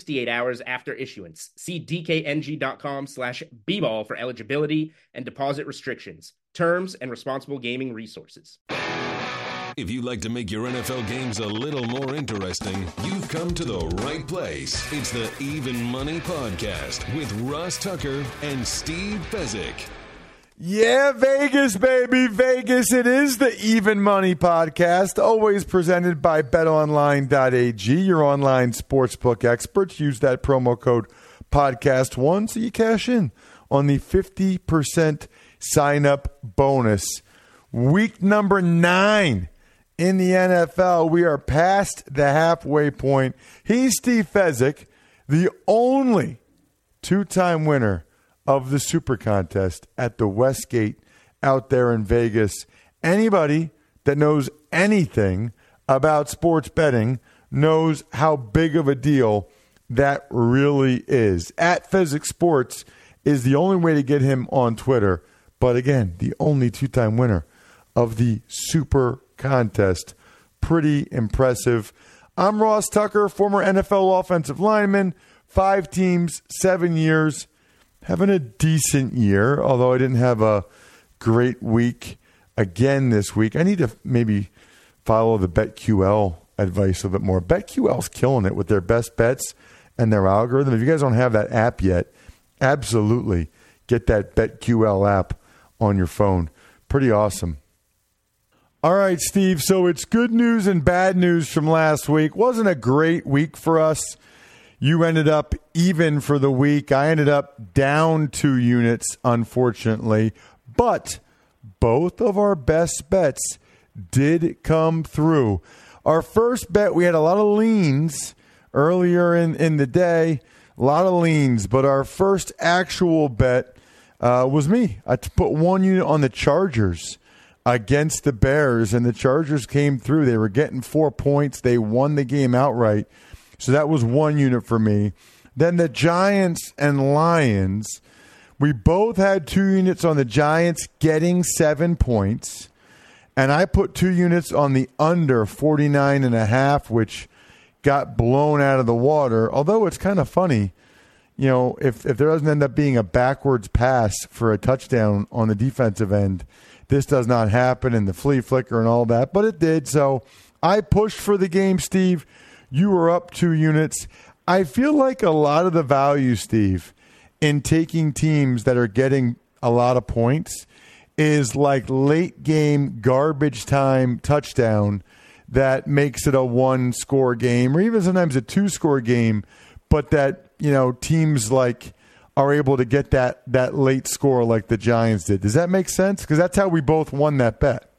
68 hours after issuance. See dkng.com slash bball for eligibility and deposit restrictions, terms, and responsible gaming resources. If you'd like to make your NFL games a little more interesting, you've come to the right place. It's the Even Money Podcast with Ross Tucker and Steve Fezzik. Yeah, Vegas, baby. Vegas. It is the Even Money Podcast, always presented by betonline.ag, your online sportsbook experts. Use that promo code podcast1 so you cash in on the 50% sign up bonus. Week number nine in the NFL. We are past the halfway point. He's Steve Fezzik, the only two time winner of the Super Contest at the Westgate out there in Vegas. Anybody that knows anything about sports betting knows how big of a deal that really is. At Fezzik Sports is the only way to get him on Twitter. But again, the only two time winner of the Super Contest. Pretty impressive. I'm Ross Tucker, former NFL offensive lineman, five teams, seven years having a decent year, although I didn't have a great week again this week. I need to maybe follow the BetQL advice a little bit more. BetQL's killing it with their best bets and their algorithm. If you guys don't have that app yet, absolutely get that BetQL app on your phone. Pretty awesome. All right, Steve. So it's good news and bad news from last week. Wasn't a great week for us. You ended up even for the week. I ended up down two units, unfortunately. But both of our best bets did come through. Our first bet, we had a lot of leans earlier in, in the day, a lot of leans, but our first actual bet uh, was me. I put one unit on the Chargers against the Bears, and the Chargers came through. They were getting four points, they won the game outright. So that was one unit for me. Then the Giants and Lions. We both had two units on the Giants getting seven points. And I put two units on the under 49 and a half, which got blown out of the water. Although it's kind of funny, you know, if, if there doesn't end up being a backwards pass for a touchdown on the defensive end, this does not happen and the flea flicker and all that. But it did. So I pushed for the game, Steve. You were up two units. I feel like a lot of the value, Steve, in taking teams that are getting a lot of points is like late game garbage time touchdown that makes it a one score game or even sometimes a two score game, but that, you know, teams like are able to get that that late score like the Giants did. Does that make sense? Because that's how we both won that bet.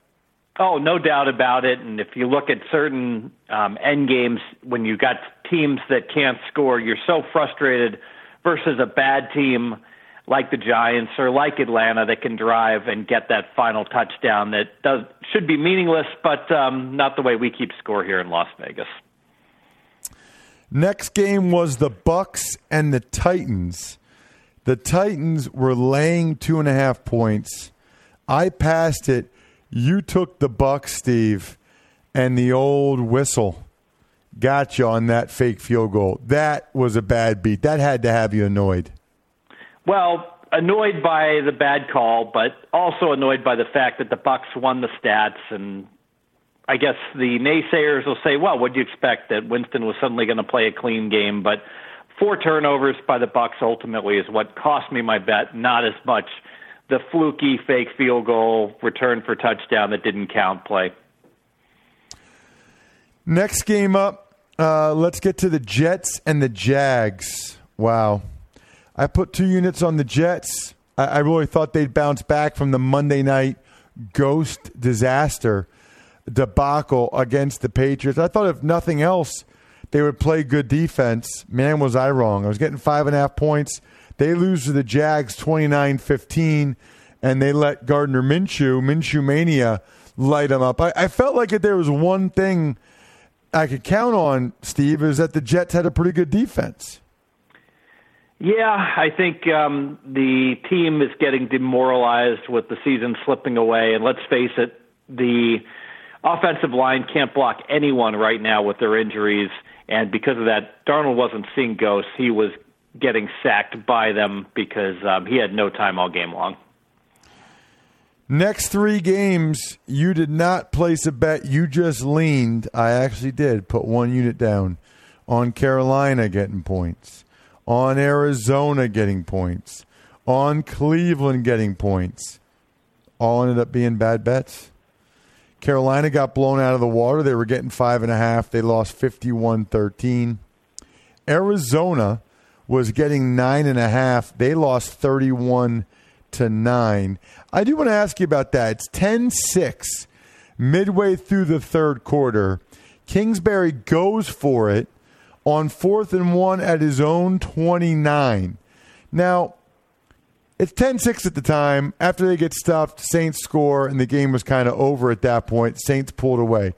Oh, no doubt about it. And if you look at certain um, end games, when you got teams that can't score, you're so frustrated versus a bad team like the Giants or like Atlanta that can drive and get that final touchdown that does should be meaningless, but um, not the way we keep score here in Las Vegas. Next game was the Bucks and the Titans. The Titans were laying two and a half points. I passed it you took the buck, Steve, and the old whistle got you on that fake field goal. That was a bad beat. That had to have you annoyed. Well, annoyed by the bad call, but also annoyed by the fact that the Bucks won the stats and I guess the naysayers will say, well, what do you expect that Winston was suddenly going to play a clean game? But four turnovers by the Bucks ultimately is what cost me my bet, not as much the fluky fake field goal return for touchdown that didn't count play. Next game up, uh, let's get to the Jets and the Jags. Wow. I put two units on the Jets. I, I really thought they'd bounce back from the Monday night ghost disaster debacle against the Patriots. I thought, if nothing else, they would play good defense. Man, was I wrong. I was getting five and a half points. They lose to the Jags 29 15, and they let Gardner Minshew, Minshew Mania, light them up. I, I felt like if there was one thing I could count on, Steve, is that the Jets had a pretty good defense. Yeah, I think um, the team is getting demoralized with the season slipping away. And let's face it, the offensive line can't block anyone right now with their injuries. And because of that, Darnold wasn't seeing ghosts. He was getting sacked by them because um, he had no time all game long. Next three games, you did not place a bet. You just leaned. I actually did put one unit down on Carolina getting points, on Arizona getting points, on Cleveland getting points. All ended up being bad bets. Carolina got blown out of the water. They were getting five and a half. They lost 51 13. Arizona was getting nine and a half. They lost 31 to nine. I do want to ask you about that. It's 10 6 midway through the third quarter. Kingsbury goes for it on fourth and one at his own 29. Now, it's 10 6 at the time. After they get stuffed, Saints score, and the game was kind of over at that point. Saints pulled away.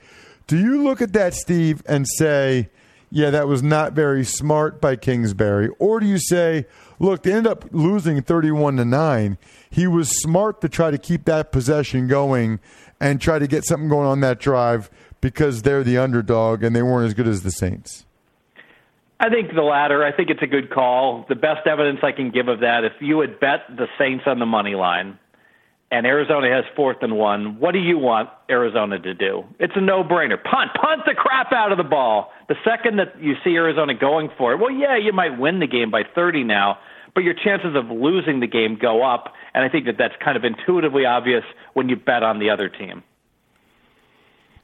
Do you look at that, Steve, and say, yeah, that was not very smart by Kingsbury? Or do you say, look, they ended up losing 31 to 9. He was smart to try to keep that possession going and try to get something going on that drive because they're the underdog and they weren't as good as the Saints? I think the latter. I think it's a good call. The best evidence I can give of that, if you had bet the Saints on the money line and Arizona has fourth and one, what do you want Arizona to do? It's a no brainer. Punt. Punt the crap out of the ball. The second that you see Arizona going for it, well, yeah, you might win the game by 30 now, but your chances of losing the game go up. And I think that that's kind of intuitively obvious when you bet on the other team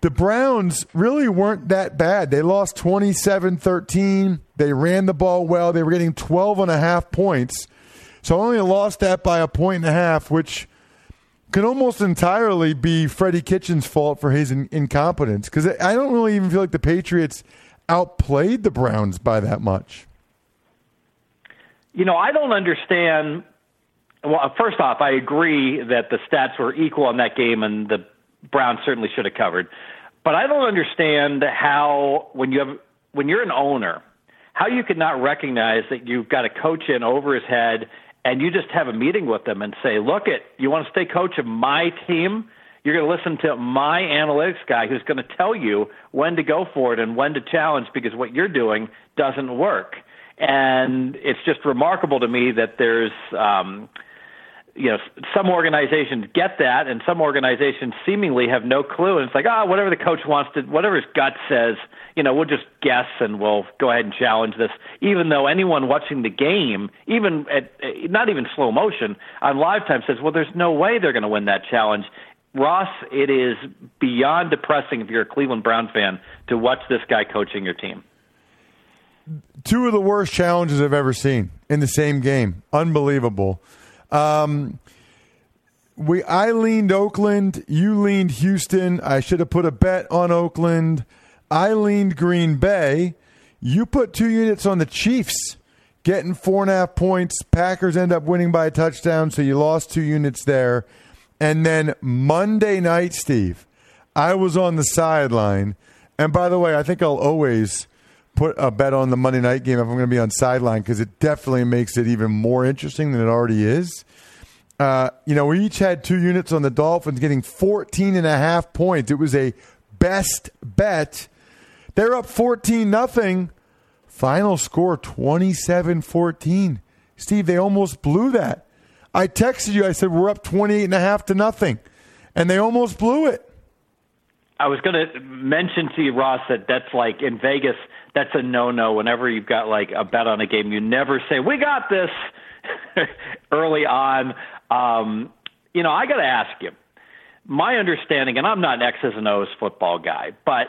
the Browns really weren't that bad. They lost 27 13. They ran the ball well. They were getting 12 and a half points. So only lost that by a point and a half, which could almost entirely be Freddie Kitchens' fault for his in- incompetence. Because I don't really even feel like the Patriots outplayed the Browns by that much. You know, I don't understand. Well, first off, I agree that the stats were equal in that game, and the Browns certainly should have covered. But I don't understand how when you have when you're an owner, how you could not recognize that you've got a coach in over his head and you just have a meeting with them and say, "Look, it you want to stay coach of my team." You're going to listen to my analytics guy who's going to tell you when to go for it and when to challenge because what you're doing doesn't work. And it's just remarkable to me that there's um, you know, some organizations get that, and some organizations seemingly have no clue. And it's like, ah, oh, whatever the coach wants to, whatever his gut says, you know, we'll just guess and we'll go ahead and challenge this. Even though anyone watching the game, even at not even slow motion on live time, says, well, there's no way they're going to win that challenge. Ross, it is beyond depressing if you're a Cleveland Brown fan to watch this guy coaching your team. Two of the worst challenges I've ever seen in the same game. Unbelievable. Um, we I leaned Oakland, you leaned Houston. I should have put a bet on Oakland. I leaned Green Bay. You put two units on the Chiefs, getting four and a half points. Packers end up winning by a touchdown, so you lost two units there. And then Monday night, Steve, I was on the sideline. And by the way, I think I'll always put a bet on the Monday night game if I'm going to be on sideline because it definitely makes it even more interesting than it already is. Uh, you know, we each had two units on the Dolphins getting 14 and a half points. It was a best bet. They're up 14 nothing. Final score 27-14. Steve, they almost blew that. I texted you. I said we're up 28 and a half to nothing. And they almost blew it. I was going to mention to you, Ross, that that's like in Vegas, that's a no-no. Whenever you've got like a bet on a game, you never say "We got this" early on. Um, you know, I got to ask you. My understanding, and I'm not an X's and O's football guy, but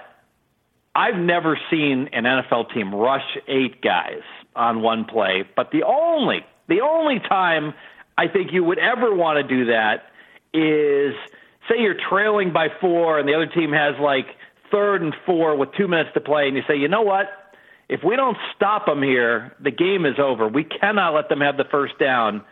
I've never seen an NFL team rush eight guys on one play. But the only, the only time I think you would ever want to do that is say you're trailing by four and the other team has like third and four with two minutes to play, and you say, you know what? If we don't stop them here, the game is over. We cannot let them have the first down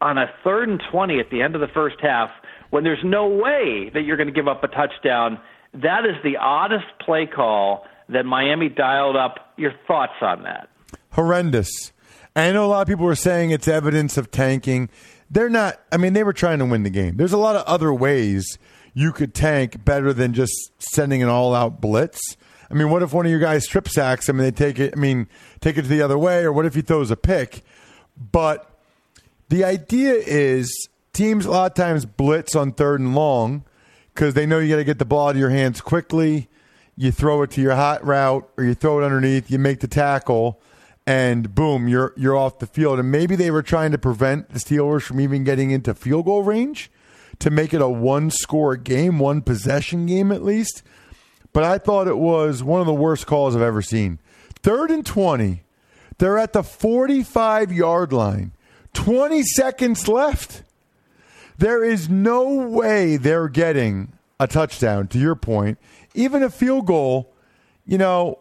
on a third and 20 at the end of the first half when there's no way that you're going to give up a touchdown. That is the oddest play call that Miami dialed up. Your thoughts on that? Horrendous. I know a lot of people were saying it's evidence of tanking. They're not. I mean, they were trying to win the game. There's a lot of other ways you could tank better than just sending an all-out blitz. I mean, what if one of your guys strip sacks him and they take it? I mean, take it to the other way, or what if he throws a pick? But the idea is teams a lot of times blitz on third and long because they know you got to get the ball out of your hands quickly. You throw it to your hot route, or you throw it underneath. You make the tackle and boom, you're you're off the field. And maybe they were trying to prevent the Steelers from even getting into field goal range to make it a one score game, one possession game at least. But I thought it was one of the worst calls I've ever seen. Third and 20. They're at the 45 yard line. 20 seconds left. There is no way they're getting a touchdown, to your point. Even a field goal, you know,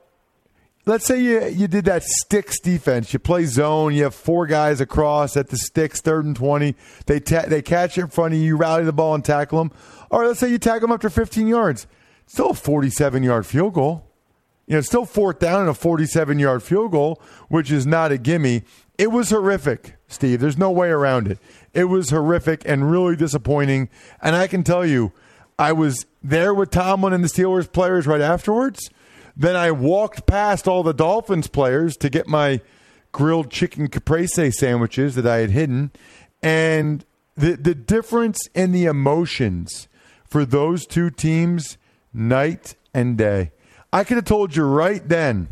let's say you you did that sticks defense. You play zone. You have four guys across at the sticks, third and twenty. They ta- they catch it in front of you. Rally the ball and tackle them. Or let's say you tackle them after 15 yards. Still a 47 yard field goal. You know, still fourth down and a 47 yard field goal, which is not a gimme. It was horrific, Steve. There's no way around it. It was horrific and really disappointing. And I can tell you, I was there with Tomlin and the Steelers players right afterwards then I walked past all the Dolphins players to get my grilled chicken caprese sandwiches that I had hidden. And the, the difference in the emotions for those two teams, night and day. I could have told you right then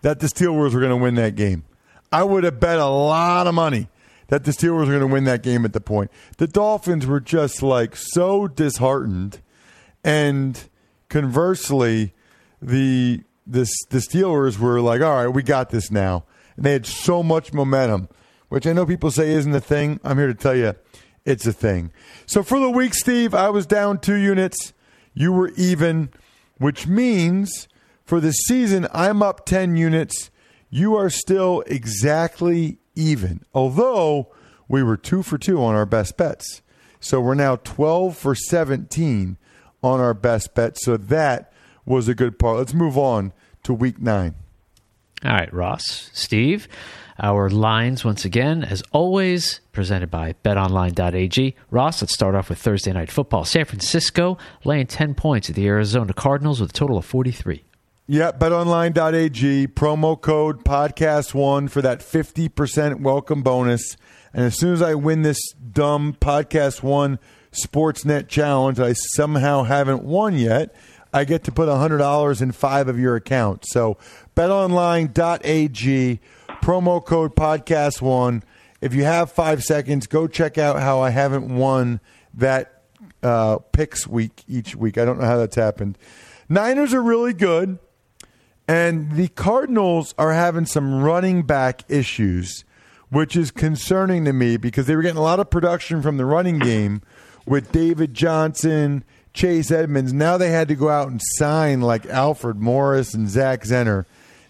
that the Steelers were going to win that game. I would have bet a lot of money that the Steelers were going to win that game at the point. The Dolphins were just like so disheartened. And conversely, the the the Steelers were like, all right, we got this now. And they had so much momentum, which I know people say isn't a thing. I'm here to tell you, it's a thing. So for the week, Steve, I was down two units. You were even, which means for the season, I'm up 10 units. You are still exactly even, although we were two for two on our best bets. So we're now 12 for 17 on our best bet. So that was a good part. Let's move on to week nine. All right, Ross, Steve. Our lines, once again, as always, presented by betonline.ag. Ross, let's start off with Thursday night football. San Francisco laying 10 points at the Arizona Cardinals with a total of 43. Yeah, betonline.ag, promo code podcast1 for that 50% welcome bonus. And as soon as I win this dumb podcast one Sportsnet challenge I somehow haven't won yet, I get to put $100 in five of your accounts. So betonline.ag, promo code podcast1. If you have five seconds, go check out how I haven't won that uh, picks week each week. I don't know how that's happened. Niners are really good, and the Cardinals are having some running back issues, which is concerning to me because they were getting a lot of production from the running game with David Johnson Chase Edmonds. Now they had to go out and sign like Alfred Morris and Zach Zenner.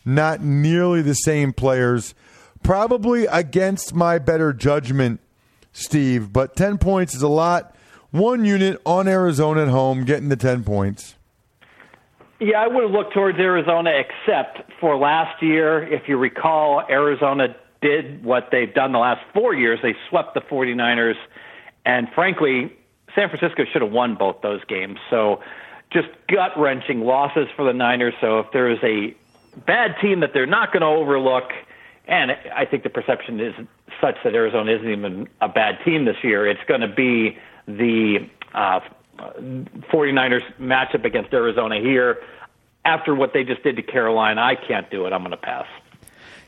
Not nearly the same players. Probably against my better judgment, Steve, but 10 points is a lot. One unit on Arizona at home, getting the 10 points. Yeah, I would have looked towards Arizona, except for last year. If you recall, Arizona did what they've done the last four years. They swept the 49ers. And frankly, San Francisco should have won both those games. So just gut wrenching losses for the Niners. So if there is a bad team that they're not going to overlook, and I think the perception is such that Arizona isn't even a bad team this year, it's going to be the uh, 49ers matchup against Arizona here. After what they just did to Carolina, I can't do it. I'm going to pass.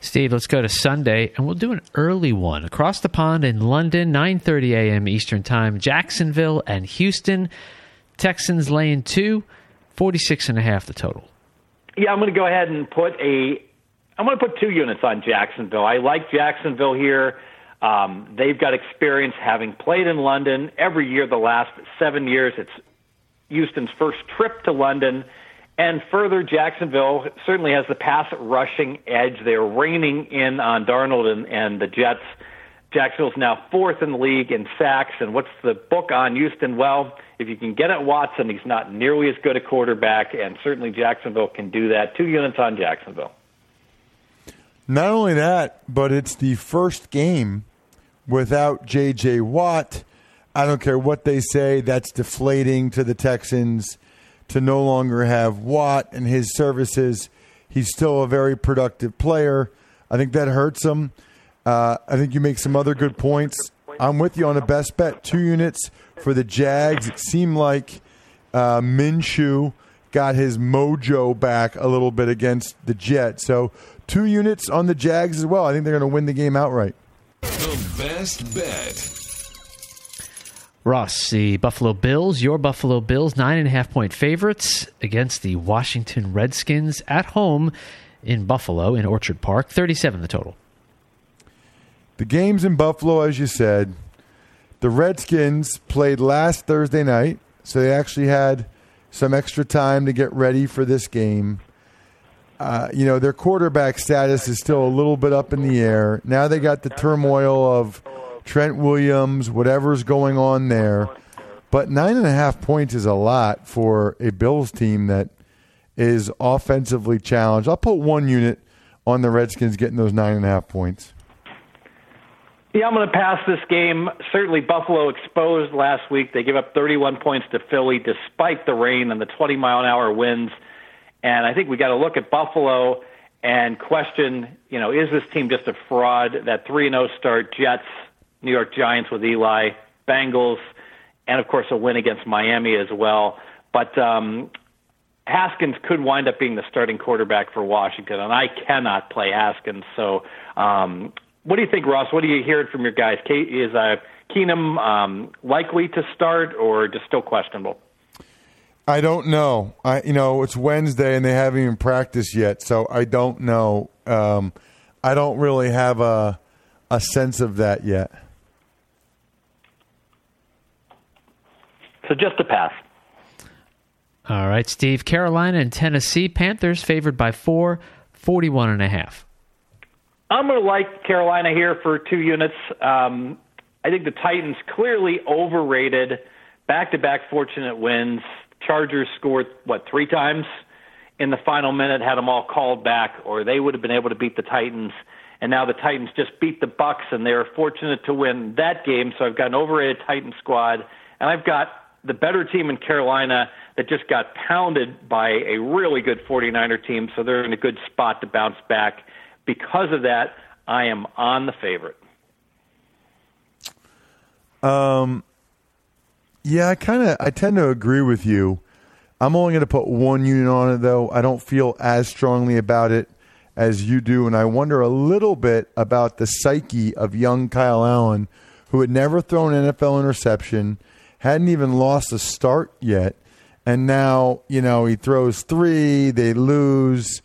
Steve, let's go to Sunday, and we'll do an early one across the pond in London, 9:30 a.m. Eastern Time. Jacksonville and Houston. Texans laying two, 46 and a half the total. Yeah, I'm going to go ahead and put a. I'm going to put two units on Jacksonville. I like Jacksonville here. Um, they've got experience having played in London every year the last seven years. It's Houston's first trip to London. And further, Jacksonville certainly has the pass rushing edge. They're reining in on Darnold and, and the Jets. Jacksonville's now fourth in the league in sacks. And what's the book on Houston? Well, if you can get at Watson, he's not nearly as good a quarterback, and certainly Jacksonville can do that. Two units on Jacksonville. Not only that, but it's the first game without J.J. Watt. I don't care what they say, that's deflating to the Texans to no longer have Watt and his services. He's still a very productive player. I think that hurts him. Uh, I think you make some other good points. I'm with you on a best bet. Two units for the Jags. It seemed like uh, Minshew got his mojo back a little bit against the Jets. So two units on the Jags as well. I think they're going to win the game outright. The best bet. Ross, the Buffalo Bills, your Buffalo Bills, nine and a half point favorites against the Washington Redskins at home in Buffalo in Orchard Park. 37 the total. The game's in Buffalo, as you said. The Redskins played last Thursday night, so they actually had some extra time to get ready for this game. Uh, you know, their quarterback status is still a little bit up in the air. Now they got the turmoil of Trent Williams, whatever's going on there. But nine and a half points is a lot for a Bills team that is offensively challenged. I'll put one unit on the Redskins getting those nine and a half points. Yeah, I'm going to pass this game. Certainly, Buffalo exposed last week. They give up 31 points to Philly despite the rain and the 20 mile an hour winds. And I think we got to look at Buffalo and question, you know, is this team just a fraud? That 3 0 start, Jets, New York Giants with Eli, Bengals, and of course a win against Miami as well. But um, Haskins could wind up being the starting quarterback for Washington, and I cannot play Haskins. So, um, what do you think, Ross? What are you hearing from your guys? Is uh, Keenum um, likely to start, or just still questionable? I don't know. I you know it's Wednesday and they haven't even practiced yet, so I don't know. Um, I don't really have a a sense of that yet. So just a pass. All right, Steve. Carolina and Tennessee Panthers favored by four, 41 and a half. I'm going to like Carolina here for two units. Um, I think the Titans clearly overrated. Back-to-back fortunate wins. Chargers scored what three times in the final minute, had them all called back, or they would have been able to beat the Titans. And now the Titans just beat the Bucks, and they're fortunate to win that game. So I've got an overrated Titan squad, and I've got the better team in Carolina that just got pounded by a really good 49er team, so they're in a good spot to bounce back. Because of that, I am on the favorite. Um, yeah, I kind of I tend to agree with you. I'm only going to put one unit on it though. I don't feel as strongly about it as you do, and I wonder a little bit about the psyche of young Kyle Allen, who had never thrown an NFL interception hadn't even lost a start yet. And now, you know, he throws three, they lose.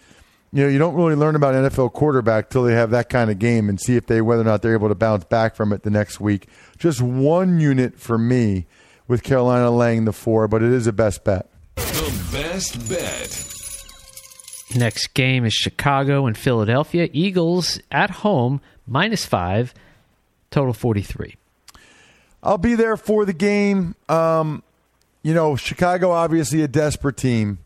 You know, you don't really learn about NFL quarterback till they have that kind of game and see if they whether or not they're able to bounce back from it the next week. Just one unit for me with Carolina laying the four, but it is a best bet. The best bet. Next game is Chicago and Philadelphia. Eagles at home, minus five, total 43. I'll be there for the game. Um, you know, Chicago obviously a desperate team.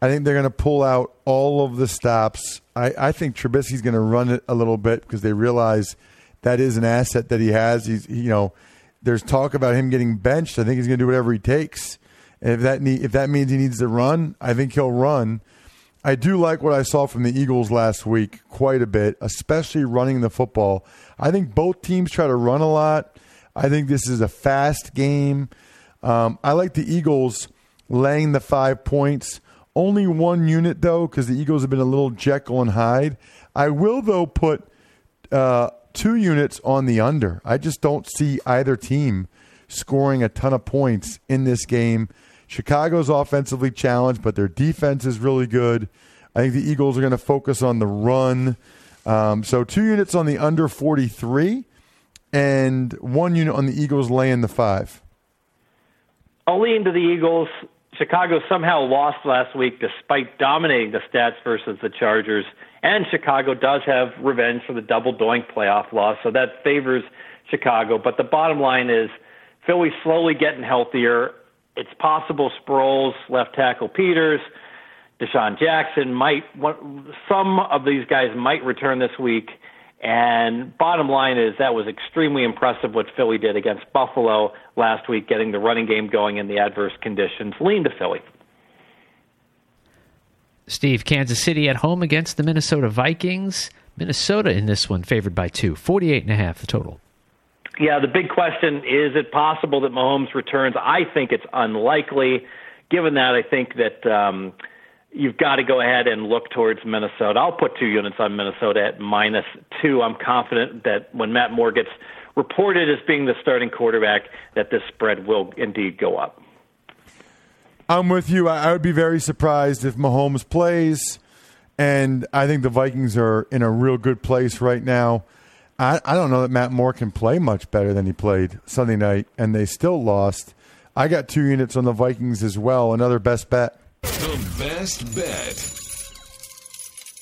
I think they're going to pull out all of the stops. I, I think Trubisky's going to run it a little bit because they realize that is an asset that he has. He's, you know, there's talk about him getting benched. I think he's going to do whatever he takes. And if that need, if that means he needs to run, I think he'll run. I do like what I saw from the Eagles last week quite a bit, especially running the football. I think both teams try to run a lot. I think this is a fast game. Um, I like the Eagles laying the five points. Only one unit though, because the Eagles have been a little Jekyll and Hyde. I will though put uh, two units on the under. I just don't see either team scoring a ton of points in this game. Chicago's offensively challenged, but their defense is really good. I think the Eagles are going to focus on the run. Um, so two units on the under 43 and one unit on the Eagles laying the five. I'll lean to the Eagles. Chicago somehow lost last week despite dominating the stats versus the Chargers. And Chicago does have revenge for the double doink playoff loss, so that favors Chicago. But the bottom line is Philly's slowly getting healthier. It's possible Sproles, left tackle Peters, DeSean Jackson might, some of these guys might return this week. And bottom line is that was extremely impressive what Philly did against Buffalo last week, getting the running game going in the adverse conditions. Lean to Philly. Steve, Kansas City at home against the Minnesota Vikings. Minnesota in this one favored by two, 48 and a half the total. Yeah, the big question is it possible that Mahomes returns? I think it's unlikely. Given that, I think that um, you've got to go ahead and look towards Minnesota. I'll put two units on Minnesota at minus two. I'm confident that when Matt Moore gets reported as being the starting quarterback, that this spread will indeed go up. I'm with you. I would be very surprised if Mahomes plays, and I think the Vikings are in a real good place right now. I, I don't know that Matt Moore can play much better than he played Sunday night, and they still lost. I got two units on the Vikings as well. Another best bet. The best bet.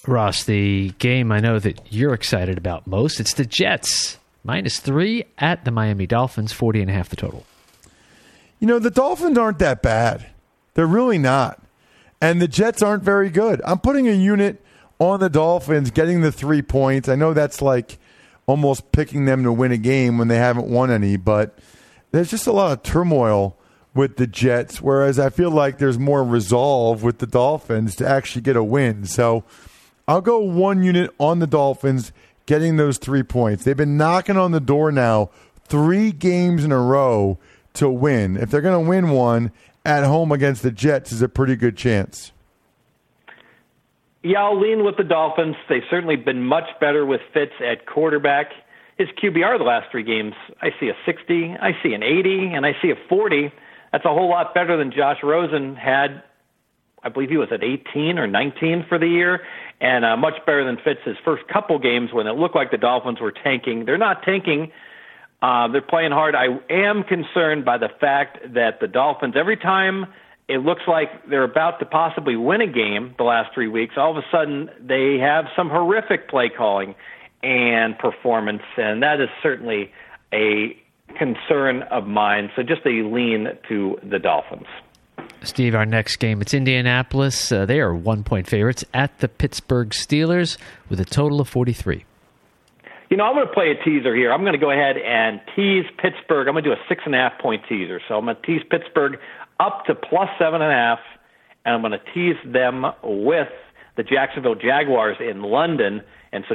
Ross, the game I know that you're excited about most, it's the Jets. Minus three at the Miami Dolphins, 40 and a half the total. You know, the Dolphins aren't that bad. They're really not. And the Jets aren't very good. I'm putting a unit on the Dolphins, getting the three points. I know that's like almost picking them to win a game when they haven't won any, but there's just a lot of turmoil with the Jets, whereas I feel like there's more resolve with the Dolphins to actually get a win. So I'll go one unit on the Dolphins getting those three points. They've been knocking on the door now three games in a row to win. If they're going to win one at home against the Jets, is a pretty good chance. Yeah, I'll lean with the Dolphins. They've certainly been much better with Fitz at quarterback. His QBR the last three games, I see a 60, I see an 80, and I see a 40. That's a whole lot better than Josh Rosen had. I believe he was at 18 or 19 for the year, and uh, much better than Fitz's first couple games when it looked like the Dolphins were tanking. They're not tanking. Uh, they're playing hard. I am concerned by the fact that the Dolphins, every time it looks like they're about to possibly win a game the last three weeks, all of a sudden they have some horrific play calling and performance, and that is certainly a concern of mine. So just a lean to the Dolphins. Steve, our next game, it's Indianapolis. Uh, they are one point favorites at the Pittsburgh Steelers with a total of 43. You know, I'm going to play a teaser here. I'm going to go ahead and tease Pittsburgh. I'm going to do a six and a half point teaser. So I'm going to tease Pittsburgh up to plus seven and a half, and I'm going to tease them with the Jacksonville Jaguars in London. And so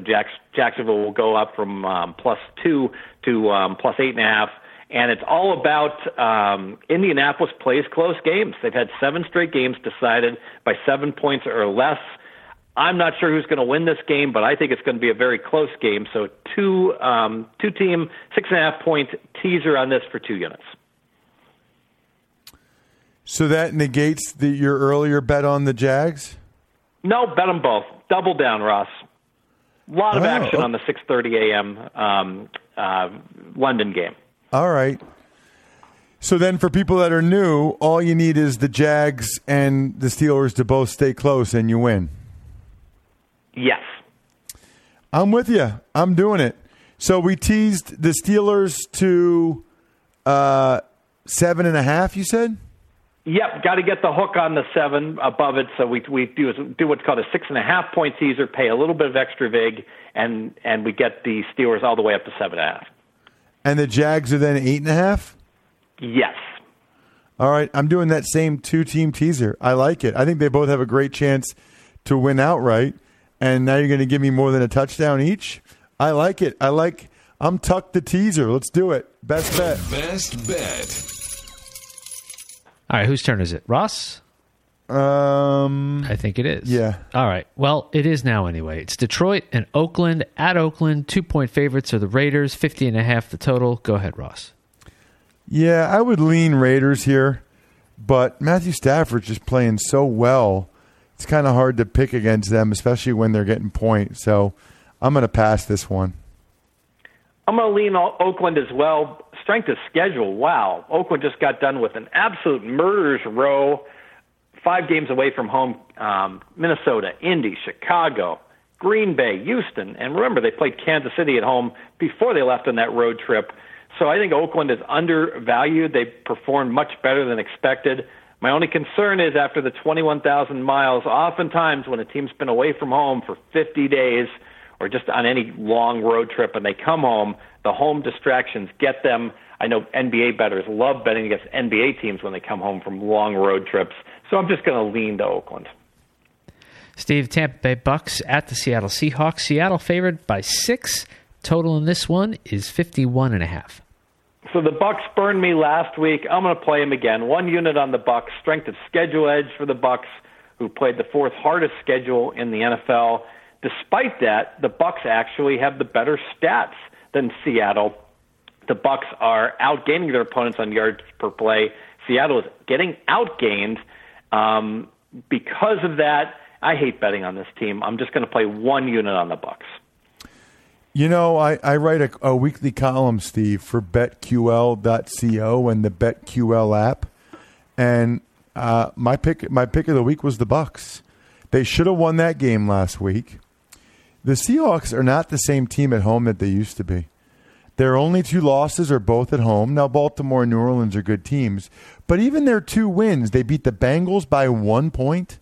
Jacksonville will go up from um, plus two to um, plus eight and a half. And it's all about um, Indianapolis plays close games. They've had seven straight games decided by seven points or less. I'm not sure who's going to win this game, but I think it's going to be a very close game. So two um, two team six and a half point teaser on this for two units. So that negates the, your earlier bet on the Jags. No, bet them both. Double down, Ross. A lot of oh, action on the 6:30 a.m. Um, uh, London game. All right. So then, for people that are new, all you need is the Jags and the Steelers to both stay close, and you win. Yes. I'm with you. I'm doing it. So we teased the Steelers to uh, seven and a half. You said. Yep, got to get the hook on the seven above it. So we we do do what's called a six and a half point teaser, pay a little bit of extra vig, and and we get the Steelers all the way up to seven and a half. And the Jags are then eight and a half. Yes. All right, I'm doing that same two team teaser. I like it. I think they both have a great chance to win outright and now you're going to give me more than a touchdown each. I like it. I like. I'm tucked the teaser. Let's do it. Best bet. Best bet. All right, whose turn is it? Ross? Um, I think it is. Yeah. All right. Well, it is now anyway. It's Detroit and Oakland at Oakland. Two point favorites are the Raiders, 50 and a half the total. Go ahead, Ross. yeah, I would lean Raiders here, but Matthew Stafford's just playing so well. It's kind of hard to pick against them, especially when they're getting points. So I'm going to pass this one. I'm going to lean O- Oakland as well. Strength of schedule, wow. Oakland just got done with an absolute murder's row. Five games away from home um, Minnesota, Indy, Chicago, Green Bay, Houston. And remember, they played Kansas City at home before they left on that road trip. So I think Oakland is undervalued. They performed much better than expected. My only concern is after the 21,000 miles, oftentimes when a team's been away from home for 50 days or just on any long road trip and they come home, the home distractions get them. I know NBA bettors love betting against NBA teams when they come home from long road trips. So I'm just going to lean to Oakland. Steve, Tampa Bay Bucks at the Seattle Seahawks. Seattle favored by six. Total in this one is 51 and a half. So the Bucks burned me last week. I'm going to play them again. One unit on the Bucks. Strength of schedule edge for the Bucks, who played the fourth hardest schedule in the NFL. Despite that, the Bucks actually have the better stats than Seattle. The Bucks are outgaining their opponents on yards per play. Seattle is getting outgained. Um, because of that, I hate betting on this team. I'm just going to play one unit on the Bucks. You know, I, I write a, a weekly column, Steve, for betql.co and the BetQL app, and uh, my pick my pick of the week was the Bucks. They should have won that game last week. The Seahawks are not the same team at home that they used to be. Their only two losses are both at home. Now, Baltimore and New Orleans are good teams, but even their two wins, they beat the Bengals by one point.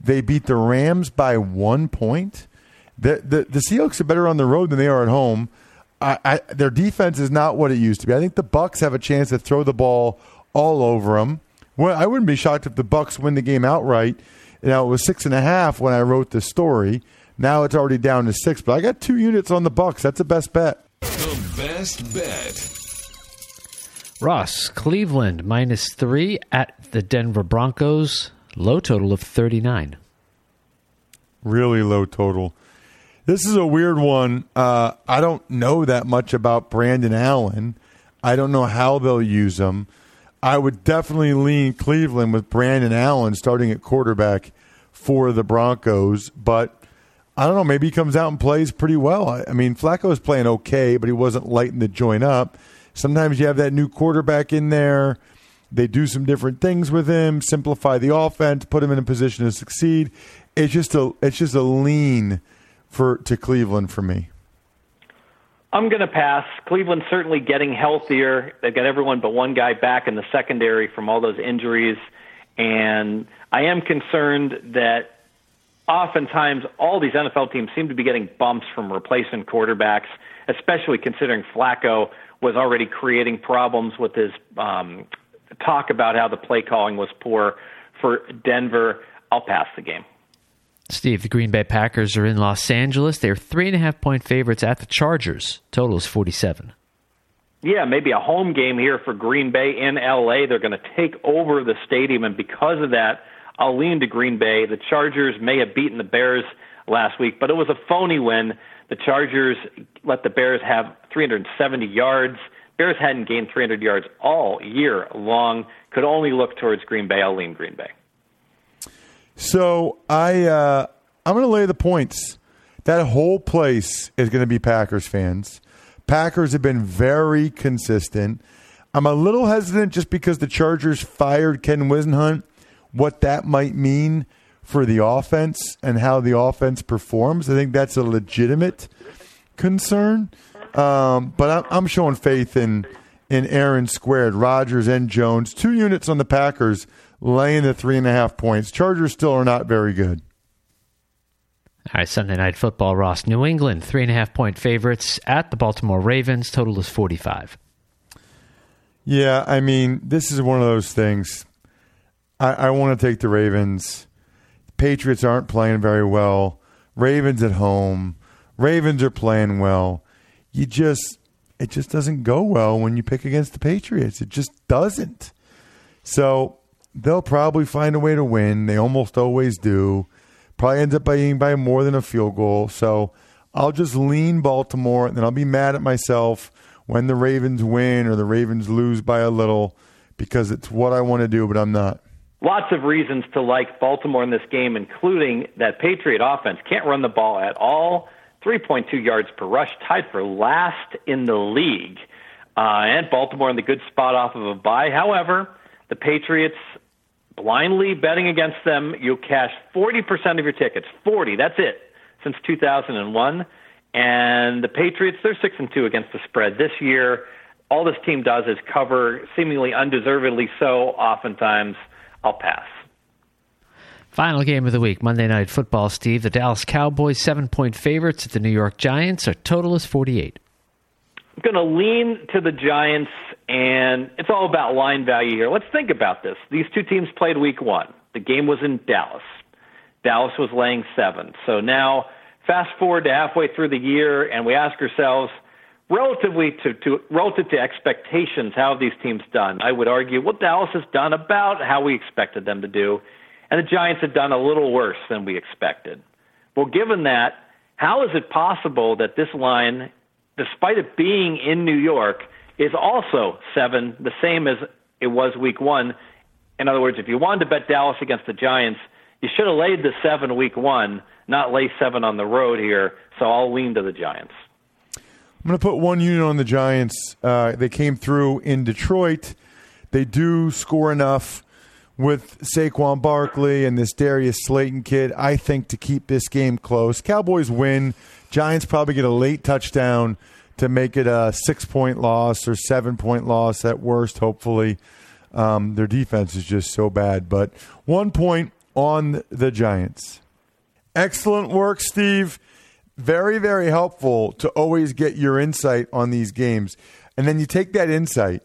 They beat the Rams by one point. The, the, the Seahawks are better on the road than they are at home. I, I, their defense is not what it used to be. I think the Bucks have a chance to throw the ball all over them. Well, I wouldn't be shocked if the Bucks win the game outright. Now it was six and a half when I wrote the story. Now it's already down to six, but I got two units on the Bucks. That's the best bet. The best bet. Ross, Cleveland minus three at the Denver Broncos. Low total of 39. Really low total. This is a weird one. Uh, I don't know that much about Brandon Allen. I don't know how they'll use him. I would definitely lean Cleveland with Brandon Allen starting at quarterback for the Broncos, but I don't know. Maybe he comes out and plays pretty well. I, I mean, Flacco was playing okay, but he wasn't lighting the joint up. Sometimes you have that new quarterback in there. They do some different things with him, simplify the offense, put him in a position to succeed. It's just a it's just a lean for to Cleveland for me. I'm going to pass. Cleveland's certainly getting healthier. They've got everyone but one guy back in the secondary from all those injuries. And I am concerned that oftentimes all these NFL teams seem to be getting bumps from replacement quarterbacks, especially considering Flacco was already creating problems with his um, talk about how the play calling was poor for Denver. I'll pass the game. Steve, the Green Bay Packers are in Los Angeles. They're three and a half point favorites at the Chargers. Total is 47. Yeah, maybe a home game here for Green Bay in LA. They're going to take over the stadium, and because of that, I'll lean to Green Bay. The Chargers may have beaten the Bears last week, but it was a phony win. The Chargers let the Bears have 370 yards. Bears hadn't gained 300 yards all year long. Could only look towards Green Bay. I'll lean Green Bay. So I uh, I'm going to lay the points. That whole place is going to be Packers fans. Packers have been very consistent. I'm a little hesitant just because the Chargers fired Ken Whisenhunt. What that might mean for the offense and how the offense performs. I think that's a legitimate concern. Um, but I'm, I'm showing faith in in Aaron squared, Rodgers and Jones. Two units on the Packers laying the three and a half points. Chargers still are not very good. All right, Sunday Night Football, Ross. New England, three and a half point favorites at the Baltimore Ravens. Total is 45. Yeah, I mean, this is one of those things. I, I want to take the Ravens. Patriots aren't playing very well. Ravens at home. Ravens are playing well. You just, it just doesn't go well when you pick against the Patriots. It just doesn't. So they'll probably find a way to win. They almost always do. Probably ends up being by more than a field goal. So I'll just lean Baltimore, and then I'll be mad at myself when the Ravens win or the Ravens lose by a little because it's what I want to do, but I'm not. Lots of reasons to like Baltimore in this game, including that Patriot offense can't run the ball at all. 3.2 yards per rush, tied for last in the league. Uh, and Baltimore in the good spot off of a bye. However, the Patriots blindly betting against them, you'll cash 40% of your tickets. 40, that's it, since 2001. And the Patriots, they're 6 and 2 against the spread this year. All this team does is cover, seemingly undeservedly so, oftentimes. I'll pass. Final game of the week, Monday Night Football, Steve. The Dallas Cowboys, seven point favorites at the New York Giants. Our total is 48. I'm going to lean to the Giants, and it's all about line value here. Let's think about this. These two teams played week one. The game was in Dallas. Dallas was laying seven. So now, fast forward to halfway through the year, and we ask ourselves, relatively to, to relative to expectations, how have these teams done? I would argue, well, Dallas has done about how we expected them to do and the Giants have done a little worse than we expected. Well, given that, how is it possible that this line, despite it being in New York, is also seven, the same as it was week one? In other words, if you wanted to bet Dallas against the Giants, you should have laid the seven week one, not lay seven on the road here. So I'll lean to the Giants. I'm going to put one unit on the Giants. Uh, they came through in Detroit. They do score enough with Saquon Barkley and this Darius Slayton kid, I think, to keep this game close. Cowboys win. Giants probably get a late touchdown to make it a six point loss or seven point loss at worst, hopefully. Um, their defense is just so bad. But one point on the Giants. Excellent work, Steve. Very, very helpful to always get your insight on these games. And then you take that insight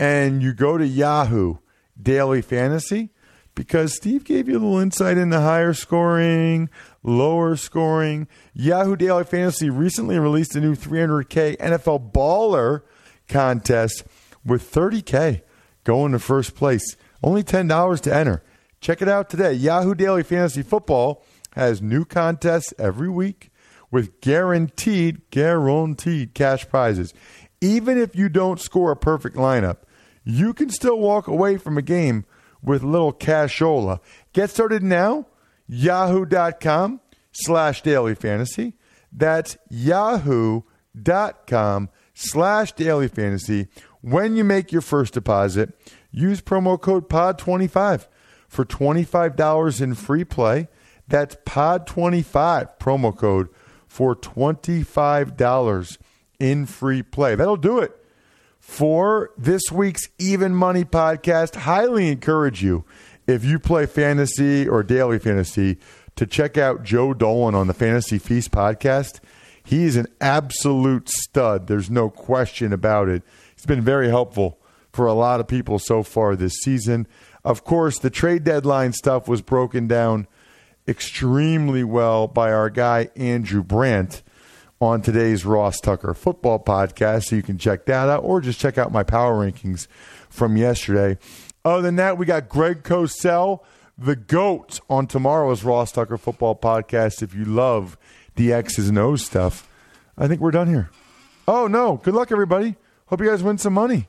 and you go to Yahoo daily fantasy because Steve gave you a little insight into higher scoring, lower scoring. Yahoo Daily Fantasy recently released a new 300K NFL Baller contest with 30K going to first place. Only $10 to enter. Check it out today. Yahoo Daily Fantasy Football has new contests every week with guaranteed, guaranteed cash prizes. Even if you don't score a perfect lineup, you can still walk away from a game with little cashola. Get started now, yahoo.com slash daily fantasy. That's yahoo.com slash daily fantasy. When you make your first deposit, use promo code POD25 for $25 in free play. That's POD25 promo code for $25 in free play. That'll do it for this week's Even Money podcast. Highly encourage you, if you play fantasy or daily fantasy, to check out Joe Dolan on the Fantasy Feast podcast. He's an absolute stud. There's no question about it. He's been very helpful for a lot of people so far this season. Of course, the trade deadline stuff was broken down extremely well by our guy, Andrew Brandt on today's Ross Tucker football podcast. So you can check that out or just check out my power rankings from yesterday. Other than that, we got Greg Cosell, the GOAT, on tomorrow's Ross Tucker football podcast. If you love the X's and O's stuff, I think we're done here. Oh, no. Good luck, everybody. Hope you guys win some money.